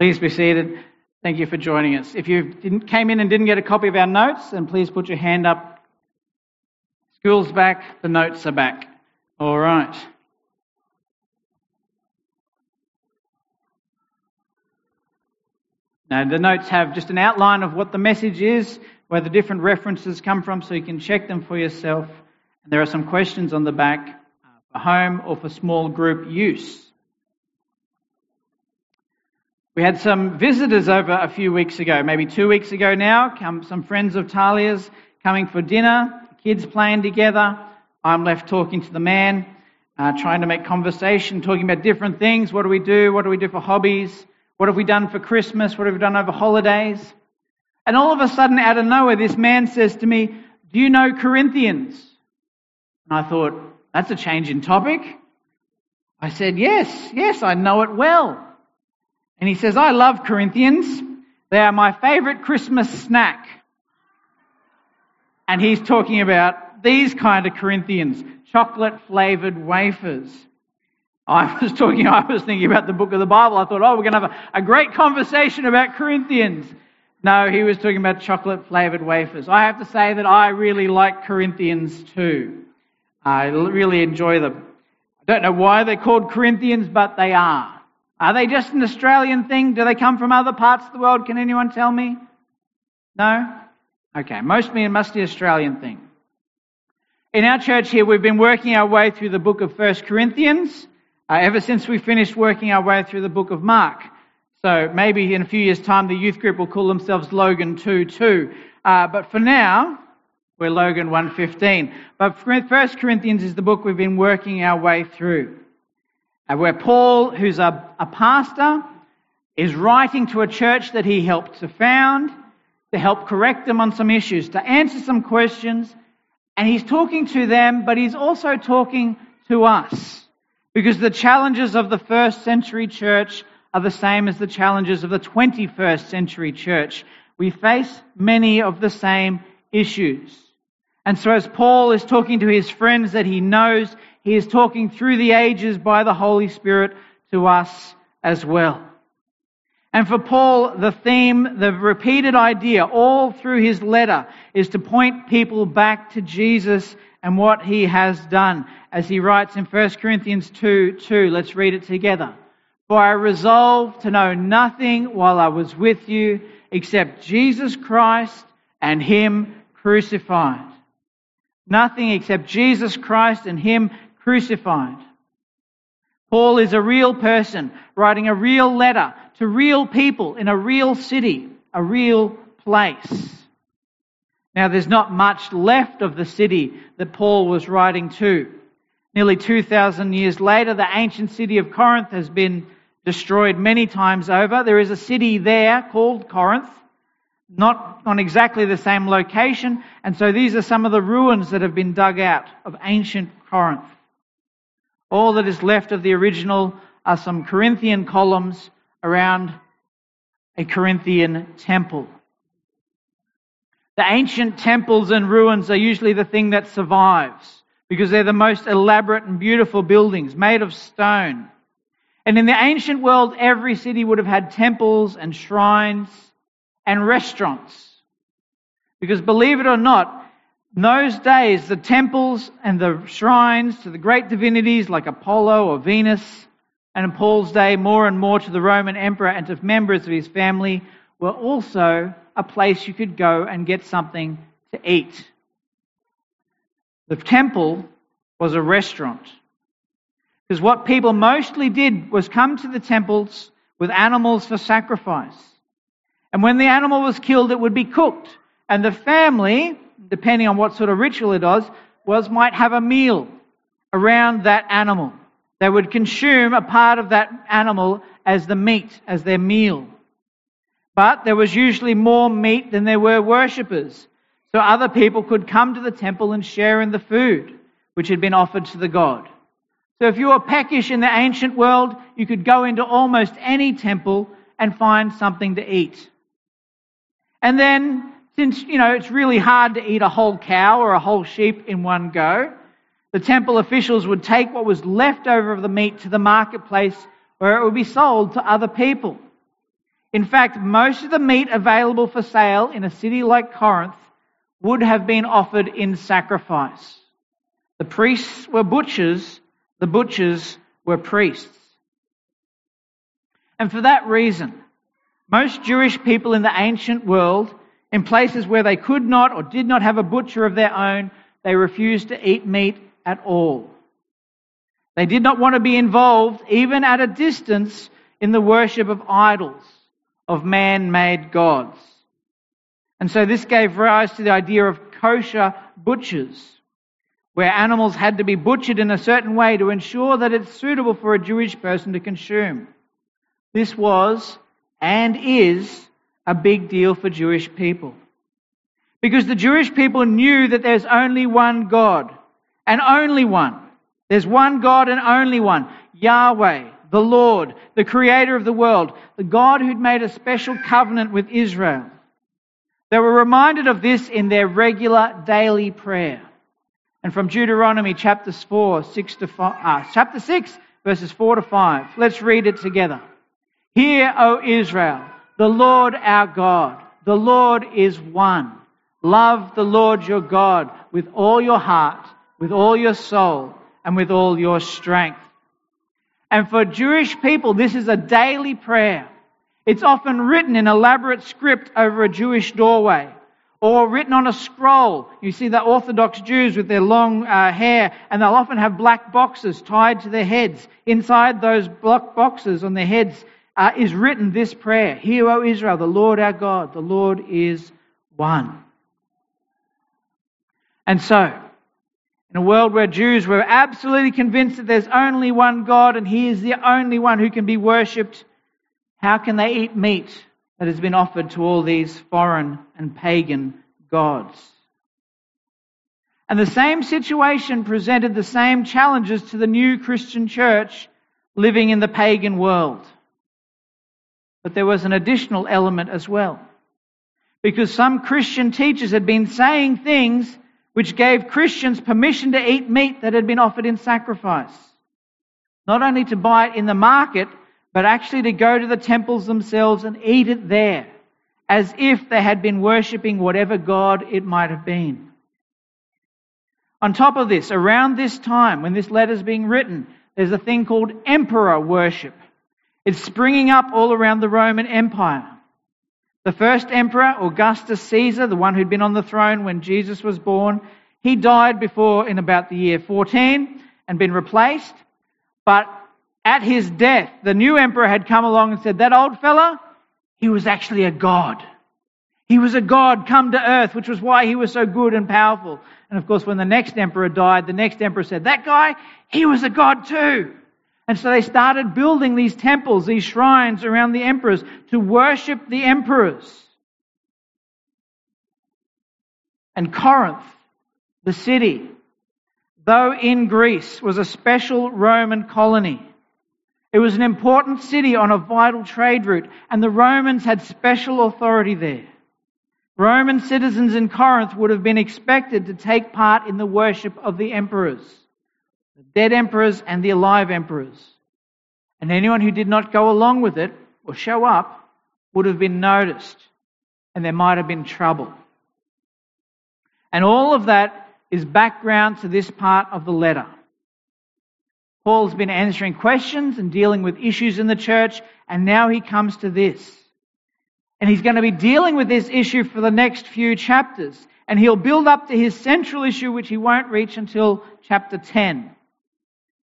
Please be seated. Thank you for joining us. If you didn't, came in and didn't get a copy of our notes, then please put your hand up. School's back, the notes are back. All right. Now, the notes have just an outline of what the message is, where the different references come from, so you can check them for yourself. And there are some questions on the back uh, for home or for small group use. We had some visitors over a few weeks ago, maybe two weeks ago now, come, some friends of Talia's coming for dinner, kids playing together. I'm left talking to the man, uh, trying to make conversation, talking about different things. What do we do? What do we do for hobbies? What have we done for Christmas? What have we done over holidays? And all of a sudden, out of nowhere, this man says to me, Do you know Corinthians? And I thought, That's a change in topic. I said, Yes, yes, I know it well. And he says, I love Corinthians. They are my favorite Christmas snack. And he's talking about these kind of Corinthians, chocolate flavored wafers. I was talking, I was thinking about the book of the Bible. I thought, oh, we're going to have a, a great conversation about Corinthians. No, he was talking about chocolate flavored wafers. I have to say that I really like Corinthians too. I really enjoy them. I don't know why they're called Corinthians, but they are. Are they just an Australian thing? Do they come from other parts of the world? Can anyone tell me? No? Okay, mostly a musty Australian thing. In our church here, we've been working our way through the book of 1 Corinthians uh, ever since we finished working our way through the book of Mark. So maybe in a few years' time, the youth group will call themselves Logan 2 2. Uh, but for now, we're Logan 115. But 1 Corinthians is the book we've been working our way through Uh, where Paul, who's a, a pastor, is writing to a church that he helped to found to help correct them on some issues, to answer some questions. And he's talking to them, but he's also talking to us. Because the challenges of the first century church are the same as the challenges of the 21st century church. We face many of the same issues. And so as Paul is talking to his friends that he knows, he is talking through the ages by the Holy Spirit to us as well. And for Paul, the theme, the repeated idea all through his letter is to point people back to Jesus and what he has done. As he writes in 1 Corinthians 2 2, let's read it together. For I resolved to know nothing while I was with you except Jesus Christ and him crucified. Nothing except Jesus Christ and him crucified. Paul is a real person writing a real letter to real people in a real city, a real place. Now, there's not much left of the city that Paul was writing to. Nearly 2,000 years later, the ancient city of Corinth has been destroyed many times over. There is a city there called Corinth, not on exactly the same location, and so these are some of the ruins that have been dug out of ancient Corinth. All that is left of the original are some Corinthian columns around a Corinthian temple. The ancient temples and ruins are usually the thing that survives because they're the most elaborate and beautiful buildings made of stone. And in the ancient world, every city would have had temples and shrines and restaurants. Because believe it or not, in those days, the temples and the shrines to the great divinities like Apollo or Venus, and in Paul's day, more and more to the Roman emperor and to members of his family, were also a place you could go and get something to eat. The temple was a restaurant. Because what people mostly did was come to the temples with animals for sacrifice. And when the animal was killed, it would be cooked. And the family depending on what sort of ritual it was, was might have a meal around that animal. They would consume a part of that animal as the meat, as their meal. But there was usually more meat than there were worshippers. So other people could come to the temple and share in the food which had been offered to the god. So if you were peckish in the ancient world, you could go into almost any temple and find something to eat. And then since, you know, it's really hard to eat a whole cow or a whole sheep in one go, the temple officials would take what was left over of the meat to the marketplace where it would be sold to other people. In fact, most of the meat available for sale in a city like Corinth would have been offered in sacrifice. The priests were butchers, the butchers were priests. And for that reason, most Jewish people in the ancient world, in places where they could not or did not have a butcher of their own, they refused to eat meat at all. They did not want to be involved, even at a distance, in the worship of idols, of man made gods. And so this gave rise to the idea of kosher butchers, where animals had to be butchered in a certain way to ensure that it's suitable for a Jewish person to consume. This was and is a big deal for Jewish people. Because the Jewish people knew that there's only one God, and only one. There's one God and only one Yahweh, the Lord, the creator of the world, the God who'd made a special covenant with Israel. They were reminded of this in their regular daily prayer. And from Deuteronomy chapter 4, 6 to 5, uh, chapter 6, verses 4 to 5. Let's read it together. Hear, O Israel, the Lord our God, the Lord is one. Love the Lord your God with all your heart, with all your soul, and with all your strength. And for Jewish people, this is a daily prayer. It's often written in elaborate script over a Jewish doorway or written on a scroll. You see the Orthodox Jews with their long uh, hair, and they'll often have black boxes tied to their heads. Inside those black boxes on their heads uh, is written this prayer Hear, O Israel, the Lord our God, the Lord is one. And so, in a world where Jews were absolutely convinced that there's only one God and He is the only one who can be worshipped, how can they eat meat that has been offered to all these foreign and pagan gods? And the same situation presented the same challenges to the new Christian church living in the pagan world. But there was an additional element as well. Because some Christian teachers had been saying things which gave Christians permission to eat meat that had been offered in sacrifice. Not only to buy it in the market, but actually to go to the temples themselves and eat it there, as if they had been worshipping whatever God it might have been. On top of this, around this time when this letter is being written, there's a thing called emperor worship. It's springing up all around the Roman Empire. The first emperor, Augustus Caesar, the one who'd been on the throne when Jesus was born, he died before in about the year 14 and been replaced. But at his death, the new emperor had come along and said, That old fella, he was actually a god. He was a god come to earth, which was why he was so good and powerful. And of course, when the next emperor died, the next emperor said, That guy, he was a god too. And so they started building these temples, these shrines around the emperors to worship the emperors. And Corinth, the city, though in Greece, was a special Roman colony. It was an important city on a vital trade route, and the Romans had special authority there. Roman citizens in Corinth would have been expected to take part in the worship of the emperors the dead emperors and the alive emperors. And anyone who did not go along with it or show up would have been noticed, and there might have been trouble. And all of that is background to this part of the letter. Paul's been answering questions and dealing with issues in the church, and now he comes to this. And he's going to be dealing with this issue for the next few chapters. And he'll build up to his central issue, which he won't reach until chapter 10.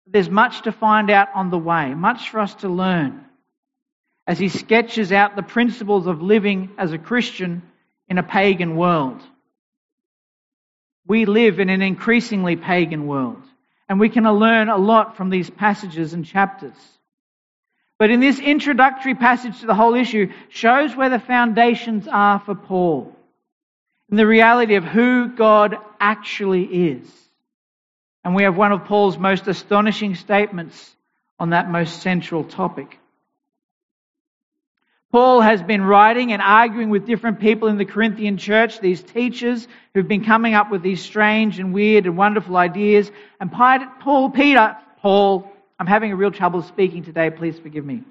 There's much to find out on the way, much for us to learn as he sketches out the principles of living as a Christian in a pagan world. We live in an increasingly pagan world, and we can learn a lot from these passages and chapters. But in this introductory passage to the whole issue shows where the foundations are for Paul, in the reality of who God actually is. And we have one of Paul's most astonishing statements on that most central topic. Paul has been writing and arguing with different people in the Corinthian church, these teachers who've been coming up with these strange and weird and wonderful ideas. And Paul, Peter, Paul, I'm having a real trouble speaking today, please forgive me.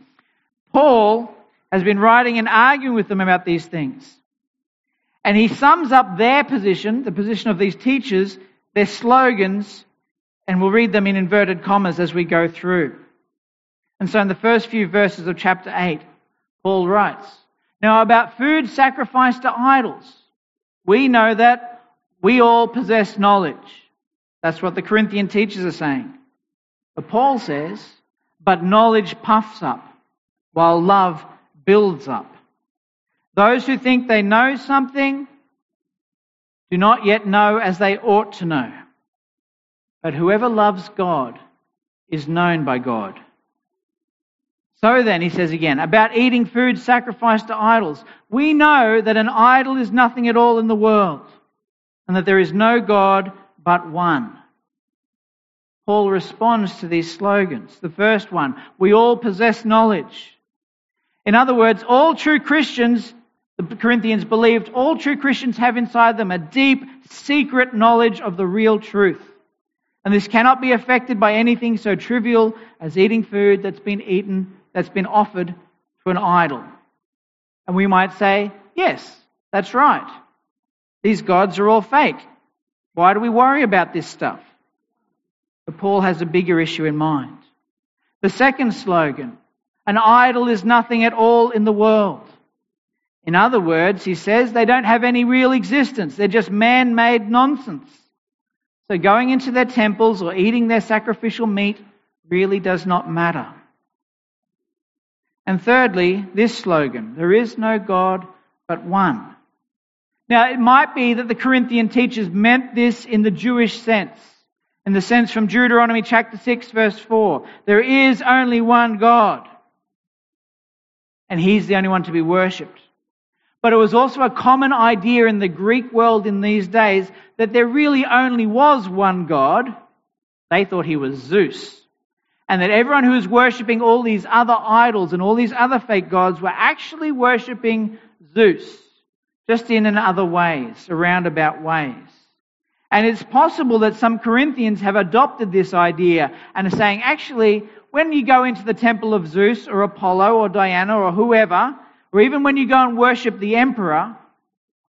Paul has been writing and arguing with them about these things. And he sums up their position, the position of these teachers, their slogans, and we'll read them in inverted commas as we go through. And so in the first few verses of chapter 8, Paul writes, Now about food sacrificed to idols, we know that we all possess knowledge. That's what the Corinthian teachers are saying. But Paul says, But knowledge puffs up, while love builds up. Those who think they know something do not yet know as they ought to know. But whoever loves God is known by God. So then, he says again, about eating food sacrificed to idols. We know that an idol is nothing at all in the world, and that there is no God but one. Paul responds to these slogans. The first one, we all possess knowledge. In other words, all true Christians, the Corinthians believed, all true Christians have inside them a deep, secret knowledge of the real truth. And this cannot be affected by anything so trivial as eating food that's been eaten, that's been offered to an idol. And we might say, yes, that's right. These gods are all fake. Why do we worry about this stuff? But Paul has a bigger issue in mind. The second slogan, an idol is nothing at all in the world. In other words, he says they don't have any real existence. They're just man made nonsense. So going into their temples or eating their sacrificial meat really does not matter. And thirdly, this slogan there is no God but one. Now, it might be that the Corinthian teachers meant this in the Jewish sense, in the sense from Deuteronomy chapter 6, verse 4. There is only one God, and He's the only one to be worshipped. But it was also a common idea in the Greek world in these days that there really only was one God. They thought he was Zeus. And that everyone who was worshipping all these other idols and all these other fake gods were actually worshipping Zeus, just in other ways, roundabout ways. And it's possible that some Corinthians have adopted this idea and are saying, actually, when you go into the temple of Zeus or Apollo or Diana or whoever, or even when you go and worship the emperor,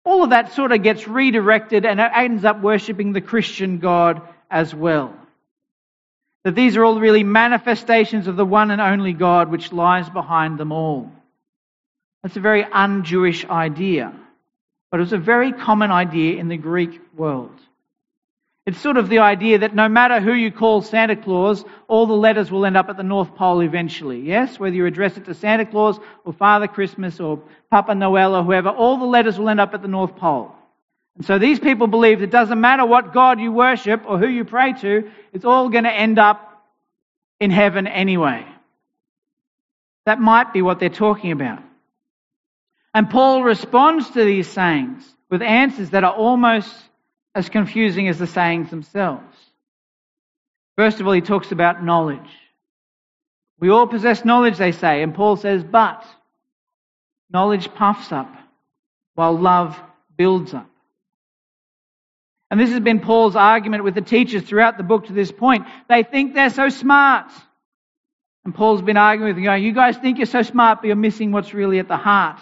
all of that sort of gets redirected and it ends up worshipping the Christian God as well. That these are all really manifestations of the one and only God which lies behind them all. That's a very un Jewish idea, but it was a very common idea in the Greek world. It's sort of the idea that no matter who you call Santa Claus, all the letters will end up at the North Pole eventually. Yes? Whether you address it to Santa Claus or Father Christmas or Papa Noel or whoever, all the letters will end up at the North Pole. And so these people believe it doesn't matter what God you worship or who you pray to, it's all going to end up in heaven anyway. That might be what they're talking about. And Paul responds to these sayings with answers that are almost as confusing as the sayings themselves. First of all, he talks about knowledge. We all possess knowledge, they say, and Paul says, but knowledge puffs up while love builds up. And this has been Paul's argument with the teachers throughout the book to this point. They think they're so smart. And Paul's been arguing with them, going, You guys think you're so smart, but you're missing what's really at the heart.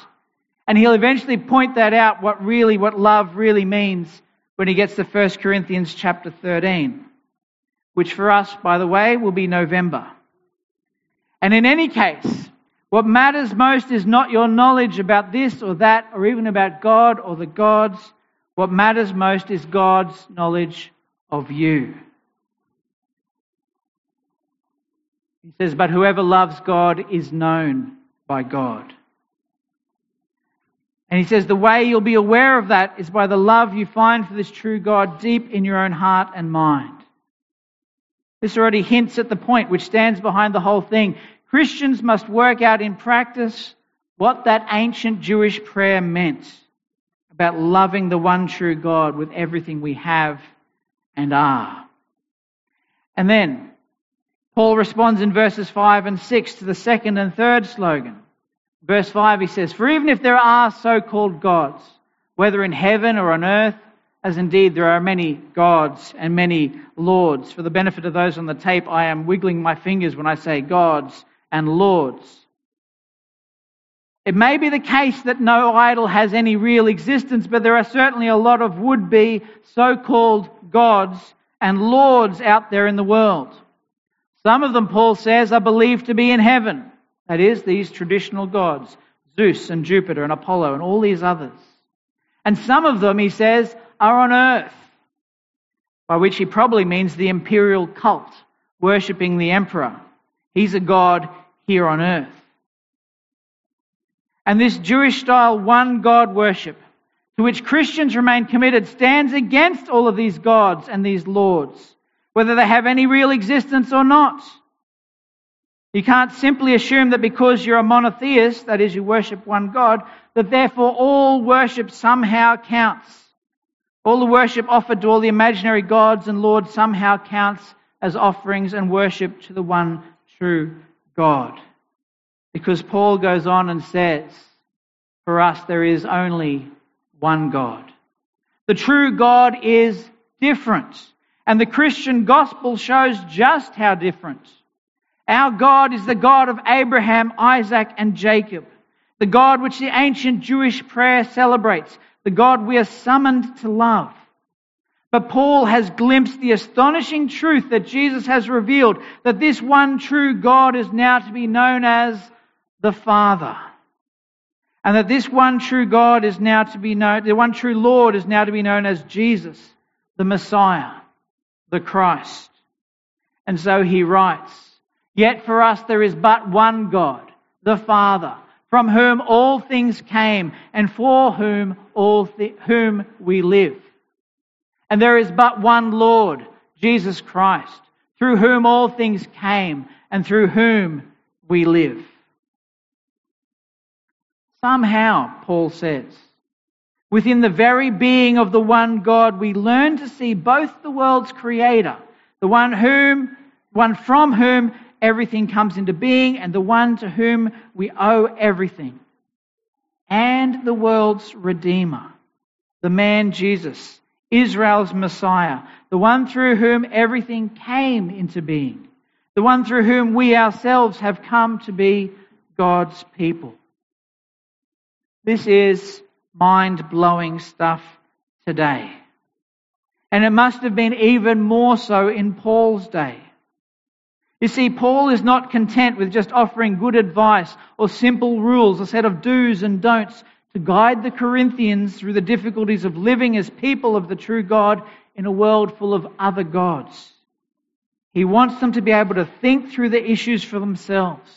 And he'll eventually point that out, what really, what love really means when he gets to 1 Corinthians chapter 13, which for us, by the way, will be November. And in any case, what matters most is not your knowledge about this or that, or even about God or the gods. What matters most is God's knowledge of you. He says, But whoever loves God is known by God. And he says the way you'll be aware of that is by the love you find for this true God deep in your own heart and mind. This already hints at the point which stands behind the whole thing. Christians must work out in practice what that ancient Jewish prayer meant about loving the one true God with everything we have and are. And then Paul responds in verses 5 and 6 to the second and third slogan. Verse 5, he says, For even if there are so called gods, whether in heaven or on earth, as indeed there are many gods and many lords. For the benefit of those on the tape, I am wiggling my fingers when I say gods and lords. It may be the case that no idol has any real existence, but there are certainly a lot of would be so called gods and lords out there in the world. Some of them, Paul says, are believed to be in heaven. That is, these traditional gods Zeus and Jupiter and Apollo and all these others. And some of them, he says, are on earth, by which he probably means the imperial cult, worshipping the emperor. He's a god here on earth. And this Jewish style one God worship, to which Christians remain committed, stands against all of these gods and these lords, whether they have any real existence or not. You can't simply assume that because you're a monotheist, that is, you worship one God, that therefore all worship somehow counts. All the worship offered to all the imaginary gods and lords somehow counts as offerings and worship to the one true God. Because Paul goes on and says, For us there is only one God. The true God is different. And the Christian gospel shows just how different. Our God is the God of Abraham, Isaac, and Jacob. The God which the ancient Jewish prayer celebrates. The God we are summoned to love. But Paul has glimpsed the astonishing truth that Jesus has revealed that this one true God is now to be known as the Father. And that this one true God is now to be known, the one true Lord is now to be known as Jesus, the Messiah, the Christ. And so he writes, Yet for us there is but one God, the Father, from whom all things came and for whom all whom we live. And there is but one Lord, Jesus Christ, through whom all things came and through whom we live. Somehow, Paul says, within the very being of the one God, we learn to see both the world's creator, the one whom, one from whom everything comes into being, and the one to whom we owe everything, and the world's redeemer, the man Jesus, Israel's Messiah, the one through whom everything came into being, the one through whom we ourselves have come to be God's people. This is mind blowing stuff today. And it must have been even more so in Paul's day. You see, Paul is not content with just offering good advice or simple rules, a set of do's and don'ts to guide the Corinthians through the difficulties of living as people of the true God in a world full of other gods. He wants them to be able to think through the issues for themselves.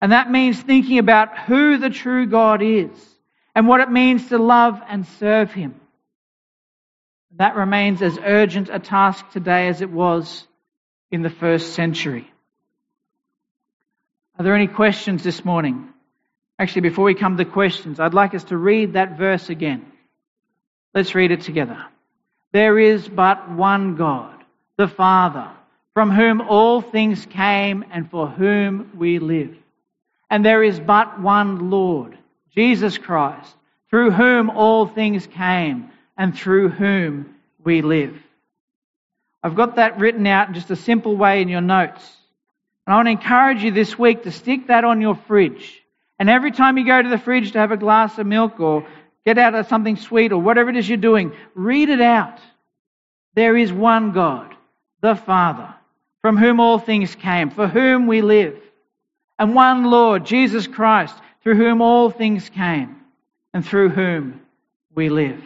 And that means thinking about who the true God is and what it means to love and serve Him. That remains as urgent a task today as it was in the first century. Are there any questions this morning? Actually, before we come to questions, I'd like us to read that verse again. Let's read it together. There is but one God, the Father, from whom all things came and for whom we live. And there is but one Lord, Jesus Christ, through whom all things came and through whom we live. I've got that written out in just a simple way in your notes. And I want to encourage you this week to stick that on your fridge. And every time you go to the fridge to have a glass of milk or get out of something sweet or whatever it is you're doing, read it out. There is one God, the Father, from whom all things came, for whom we live and one Lord, Jesus Christ, through whom all things came and through whom we live.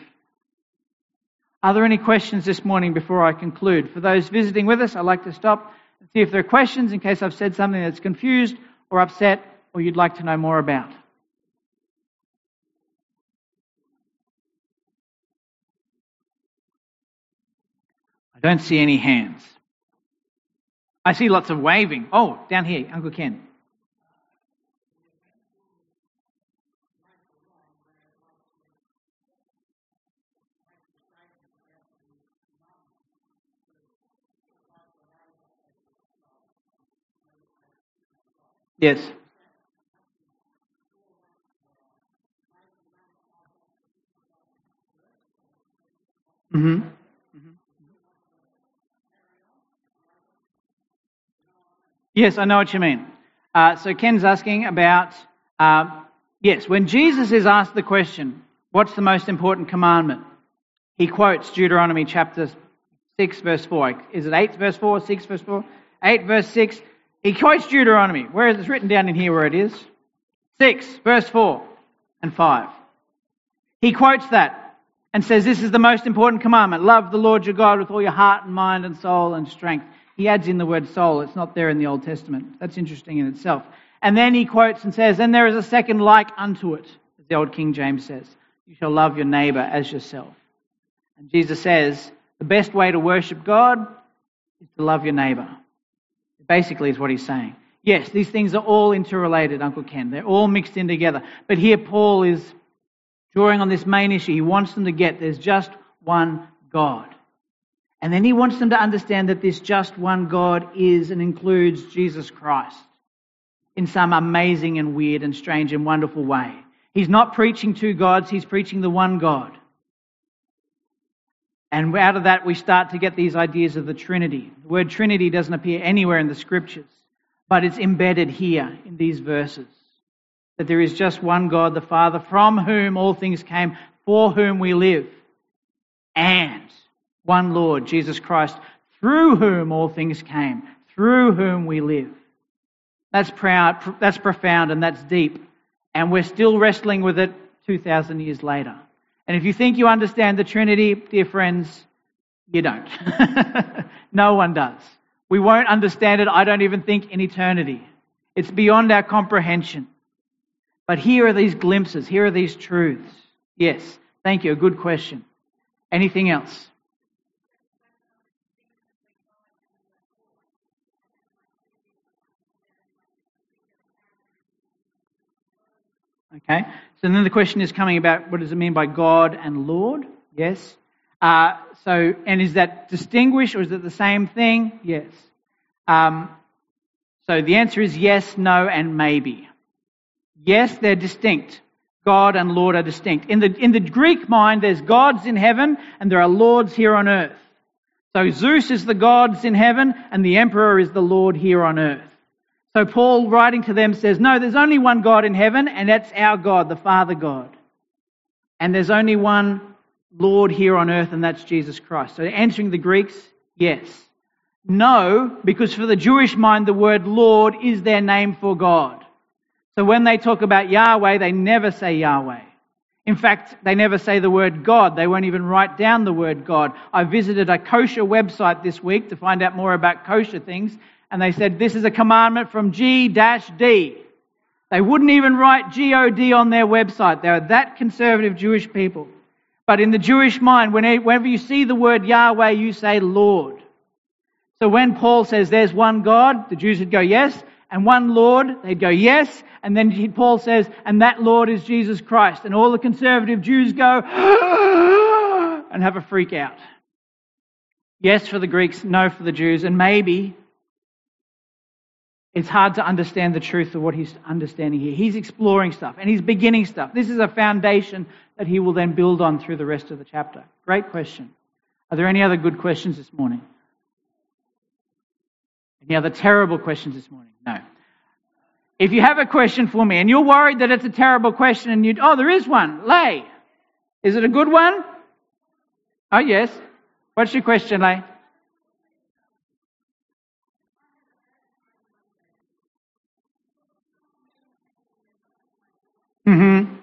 Are there any questions this morning before I conclude? For those visiting with us, I'd like to stop and see if there are questions in case I've said something that's confused or upset or you'd like to know more about. I don't see any hands. I see lots of waving. Oh, down here, Uncle Ken. Yes. Mm-hmm. mm-hmm. Yes, I know what you mean. Uh, so Ken's asking about uh, Yes, when Jesus is asked the question, what's the most important commandment? He quotes Deuteronomy chapter 6, verse 4. Is it 8, verse 4, 6, verse 4? 8, verse 6. He quotes Deuteronomy. where? It's written down in here where it is. 6, verse 4 and 5. He quotes that and says, This is the most important commandment. Love the Lord your God with all your heart and mind and soul and strength. He adds in the word soul. It's not there in the Old Testament. That's interesting in itself. And then he quotes and says, And there is a second like unto it, as the old King James says. You shall love your neighbor as yourself. And Jesus says, the best way to worship God is to love your neighbor. Basically, is what he's saying. Yes, these things are all interrelated, Uncle Ken. They're all mixed in together. But here, Paul is drawing on this main issue. He wants them to get there's just one God. And then he wants them to understand that this just one God is and includes Jesus Christ in some amazing and weird and strange and wonderful way. He's not preaching two gods, he's preaching the one God. And out of that, we start to get these ideas of the Trinity. The word Trinity doesn't appear anywhere in the scriptures, but it's embedded here in these verses. That there is just one God, the Father, from whom all things came, for whom we live, and one Lord, Jesus Christ, through whom all things came, through whom we live. That's proud, that's profound and that's deep. And we're still wrestling with it 2,000 years later. And if you think you understand the Trinity, dear friends, you don't. no one does. We won't understand it, I don't even think, in eternity. It's beyond our comprehension. But here are these glimpses, here are these truths. Yes, thank you, a good question. Anything else? Okay? So then the question is coming about what does it mean by God and Lord? Yes. Uh, so, and is that distinguished or is it the same thing? Yes. Um, so the answer is yes, no, and maybe. Yes, they're distinct. God and Lord are distinct. In the, in the Greek mind, there's gods in heaven and there are lords here on earth. So Zeus is the gods in heaven and the emperor is the Lord here on earth. So Paul, writing to them, says, No, there's only one God in heaven, and that's our God, the Father God. And there's only one Lord here on earth, and that's Jesus Christ. So answering the Greeks, yes. No, because for the Jewish mind, the word Lord is their name for God. So when they talk about Yahweh, they never say Yahweh. In fact, they never say the word God. They won't even write down the word God. I visited a kosher website this week to find out more about kosher things, and they said, This is a commandment from G D. They wouldn't even write God on their website. They are that conservative Jewish people. But in the Jewish mind, whenever you see the word Yahweh, you say Lord. So when Paul says there's one God, the Jews would go yes, and one Lord, they'd go yes, and then Paul says, and that Lord is Jesus Christ. And all the conservative Jews go, and have a freak out. Yes for the Greeks, no for the Jews, and maybe it's hard to understand the truth of what he's understanding here. He's exploring stuff and he's beginning stuff. This is a foundation that he will then build on through the rest of the chapter. Great question. Are there any other good questions this morning? Any other terrible questions this morning? No. If you have a question for me and you're worried that it's a terrible question and you, oh, there is one, lay. Is it a good one? Oh, yes. What's your question, Lay? Mm-hmm.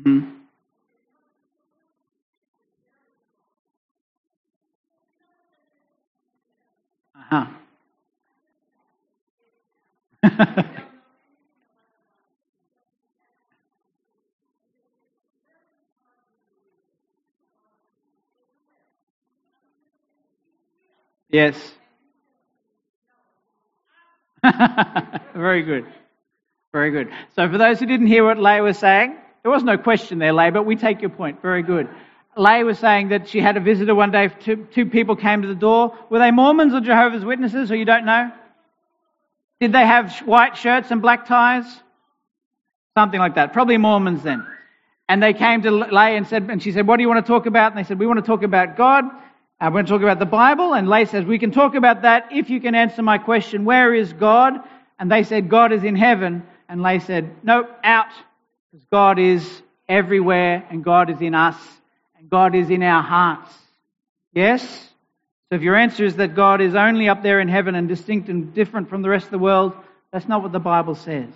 Mm-hmm. Uh-huh. yes. Very good. Very good. So, for those who didn't hear what Lay was saying, there was no question there, Lay, but we take your point. Very good. Lay was saying that she had a visitor one day. Two, two people came to the door. Were they Mormons or Jehovah's Witnesses, or you don't know? Did they have white shirts and black ties? Something like that. Probably Mormons then. And they came to Lay and said, and she said, What do you want to talk about? And they said, We want to talk about God. I want to talk about the Bible. And Lay says, We can talk about that if you can answer my question, Where is God? And they said, God is in heaven. And Lay said, Nope, out. Because God is everywhere and God is in us and God is in our hearts. Yes? So if your answer is that God is only up there in heaven and distinct and different from the rest of the world, that's not what the Bible says.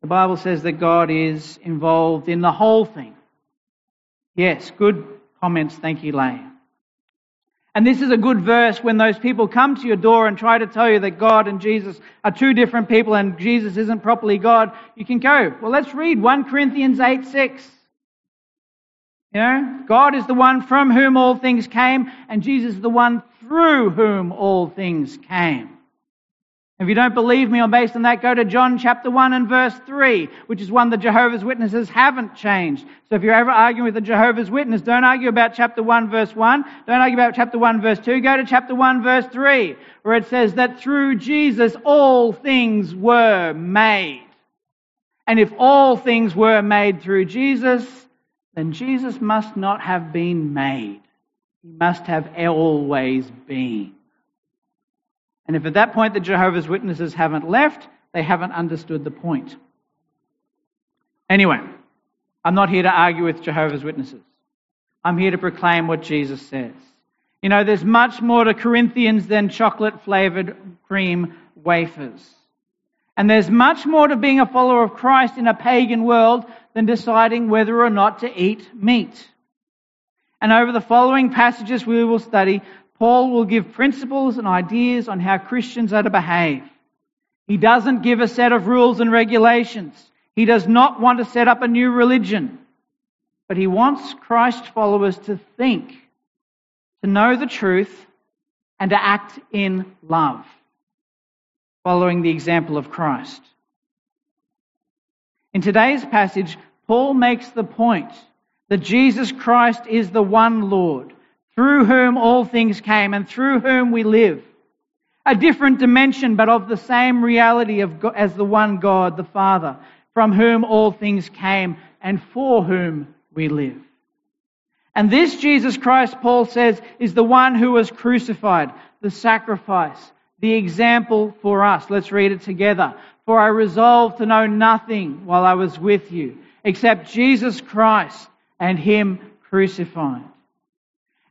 The Bible says that God is involved in the whole thing. Yes, good comments. Thank you, Lay. And this is a good verse when those people come to your door and try to tell you that God and Jesus are two different people and Jesus isn't properly God. You can go, well, let's read 1 Corinthians 8 6. You know, God is the one from whom all things came, and Jesus is the one through whom all things came. If you don't believe me or based on that, go to John chapter 1 and verse 3, which is one the Jehovah's Witnesses haven't changed. So if you're ever arguing with a Jehovah's Witness, don't argue about chapter 1 verse 1. Don't argue about chapter 1 verse 2. Go to chapter 1 verse 3, where it says that through Jesus all things were made. And if all things were made through Jesus, then Jesus must not have been made. He must have always been. And if at that point the Jehovah's Witnesses haven't left, they haven't understood the point. Anyway, I'm not here to argue with Jehovah's Witnesses. I'm here to proclaim what Jesus says. You know, there's much more to Corinthians than chocolate flavored cream wafers. And there's much more to being a follower of Christ in a pagan world than deciding whether or not to eat meat. And over the following passages we will study, Paul will give principles and ideas on how Christians are to behave. He doesn't give a set of rules and regulations. He does not want to set up a new religion. But he wants Christ followers to think, to know the truth, and to act in love following the example of Christ. In today's passage, Paul makes the point that Jesus Christ is the one Lord, through whom all things came and through whom we live. A different dimension, but of the same reality of, as the one God, the Father, from whom all things came and for whom we live. And this Jesus Christ, Paul says, is the one who was crucified, the sacrifice, the example for us. Let's read it together. For I resolved to know nothing while I was with you except Jesus Christ and Him crucified.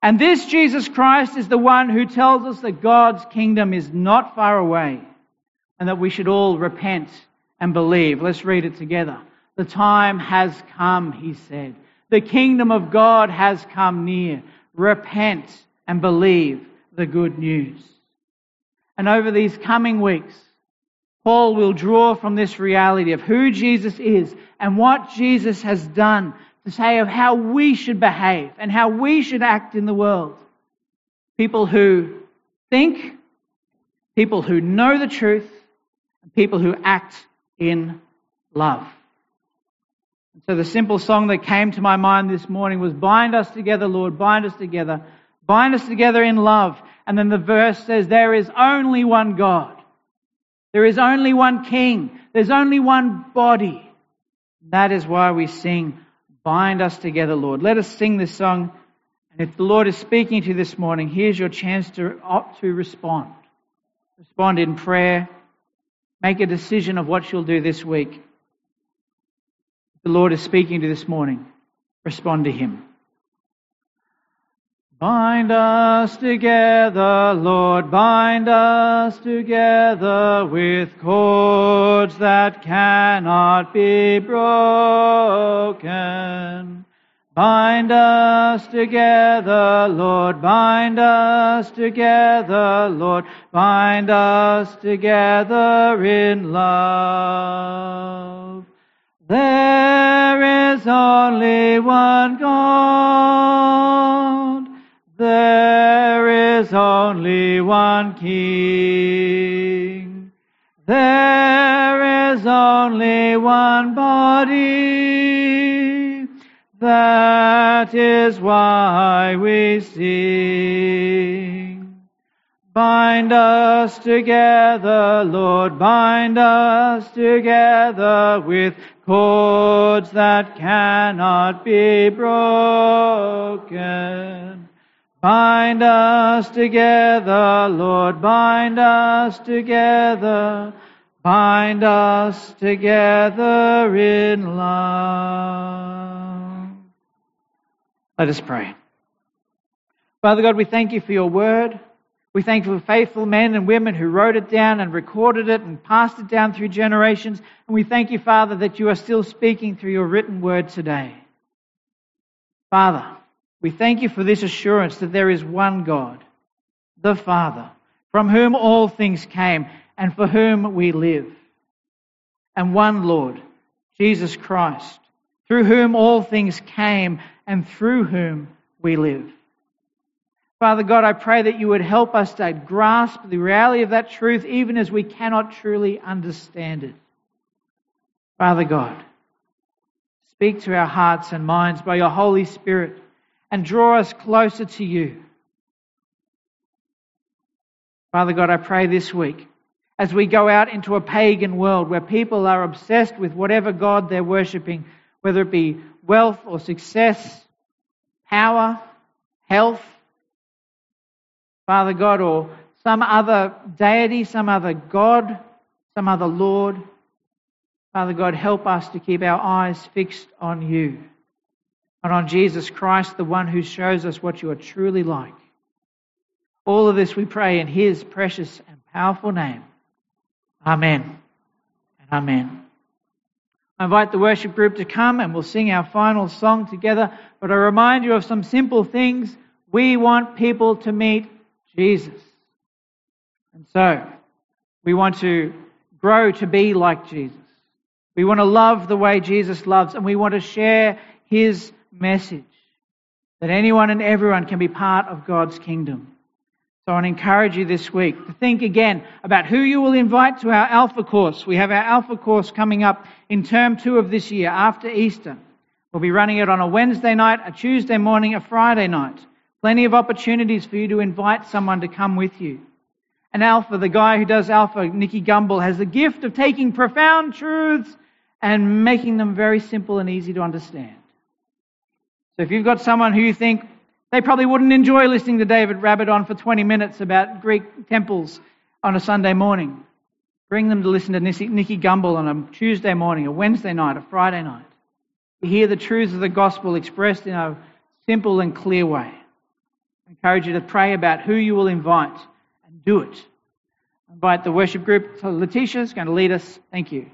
And this Jesus Christ is the one who tells us that God's kingdom is not far away and that we should all repent and believe. Let's read it together. The time has come, he said. The kingdom of God has come near. Repent and believe the good news. And over these coming weeks, Paul will draw from this reality of who Jesus is and what Jesus has done to say of how we should behave and how we should act in the world. People who think, people who know the truth, and people who act in love. And so the simple song that came to my mind this morning was Bind us together, Lord, bind us together. Bind us together in love. And then the verse says, There is only one God. There is only one King. There's only one body. That is why we sing, Bind us together, Lord. Let us sing this song. And if the Lord is speaking to you this morning, here's your chance to opt to respond. Respond in prayer. Make a decision of what you'll do this week. If the Lord is speaking to you this morning, respond to Him. Bind us together, Lord, bind us together with cords that cannot be broken. Bind us together, Lord, bind us together, Lord, bind us together in love. There is only one God there is only one King. There is only one body. That is why we sing. Bind us together, Lord, bind us together with cords that cannot be broken. Bind us together, Lord, bind us together, bind us together in love. Let us pray. Father God, we thank you for your word. We thank you for faithful men and women who wrote it down and recorded it and passed it down through generations. And we thank you, Father, that you are still speaking through your written word today. Father, we thank you for this assurance that there is one God, the Father, from whom all things came and for whom we live, and one Lord, Jesus Christ, through whom all things came and through whom we live. Father God, I pray that you would help us to grasp the reality of that truth even as we cannot truly understand it. Father God, speak to our hearts and minds by your Holy Spirit and draw us closer to you. Father God, I pray this week as we go out into a pagan world where people are obsessed with whatever God they're worshipping, whether it be wealth or success, power, health, Father God, or some other deity, some other God, some other Lord. Father God, help us to keep our eyes fixed on you and on Jesus Christ, the one who shows us what you are truly like. All of this we pray in his precious and powerful name. Amen and amen. I invite the worship group to come and we'll sing our final song together. But I remind you of some simple things. We want people to meet Jesus. And so, we want to grow to be like Jesus. We want to love the way Jesus loves, and we want to share his message that anyone and everyone can be part of God's kingdom. So I want to encourage you this week to think again about who you will invite to our Alpha course. We have our Alpha course coming up in term two of this year after Easter. We'll be running it on a Wednesday night, a Tuesday morning, a Friday night. Plenty of opportunities for you to invite someone to come with you. And Alpha, the guy who does Alpha, Nicky Gumbel, has the gift of taking profound truths and making them very simple and easy to understand. So if you've got someone who you think they probably wouldn't enjoy listening to David rabbit on for 20 minutes about Greek temples on a Sunday morning, bring them to listen to Nicky Gumbel on a Tuesday morning, a Wednesday night, a Friday night. To hear the truths of the gospel expressed in a simple and clear way. I encourage you to pray about who you will invite and do it. I invite the worship group. Letitia is going to lead us. Thank you.